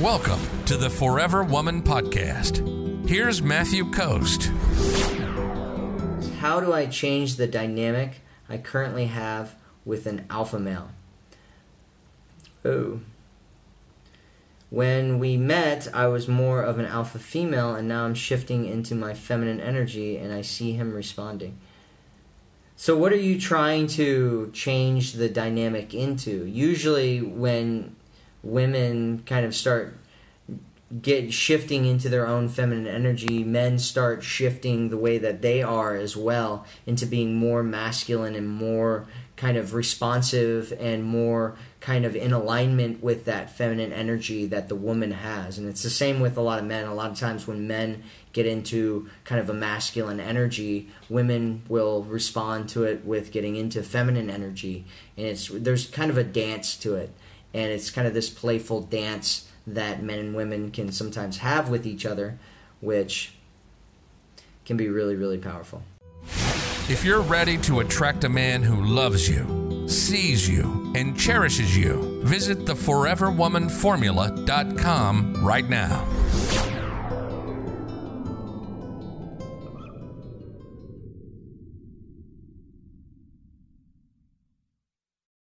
Welcome to the Forever Woman Podcast. Here's Matthew Coast. How do I change the dynamic I currently have with an alpha male? Oh. When we met, I was more of an alpha female, and now I'm shifting into my feminine energy, and I see him responding. So, what are you trying to change the dynamic into? Usually, when women kind of start get shifting into their own feminine energy, men start shifting the way that they are as well into being more masculine and more kind of responsive and more kind of in alignment with that feminine energy that the woman has. And it's the same with a lot of men. A lot of times when men get into kind of a masculine energy, women will respond to it with getting into feminine energy. And it's there's kind of a dance to it. And it's kind of this playful dance that men and women can sometimes have with each other, which can be really, really powerful. If you're ready to attract a man who loves you, sees you, and cherishes you, visit theforeverwomanformula.com right now.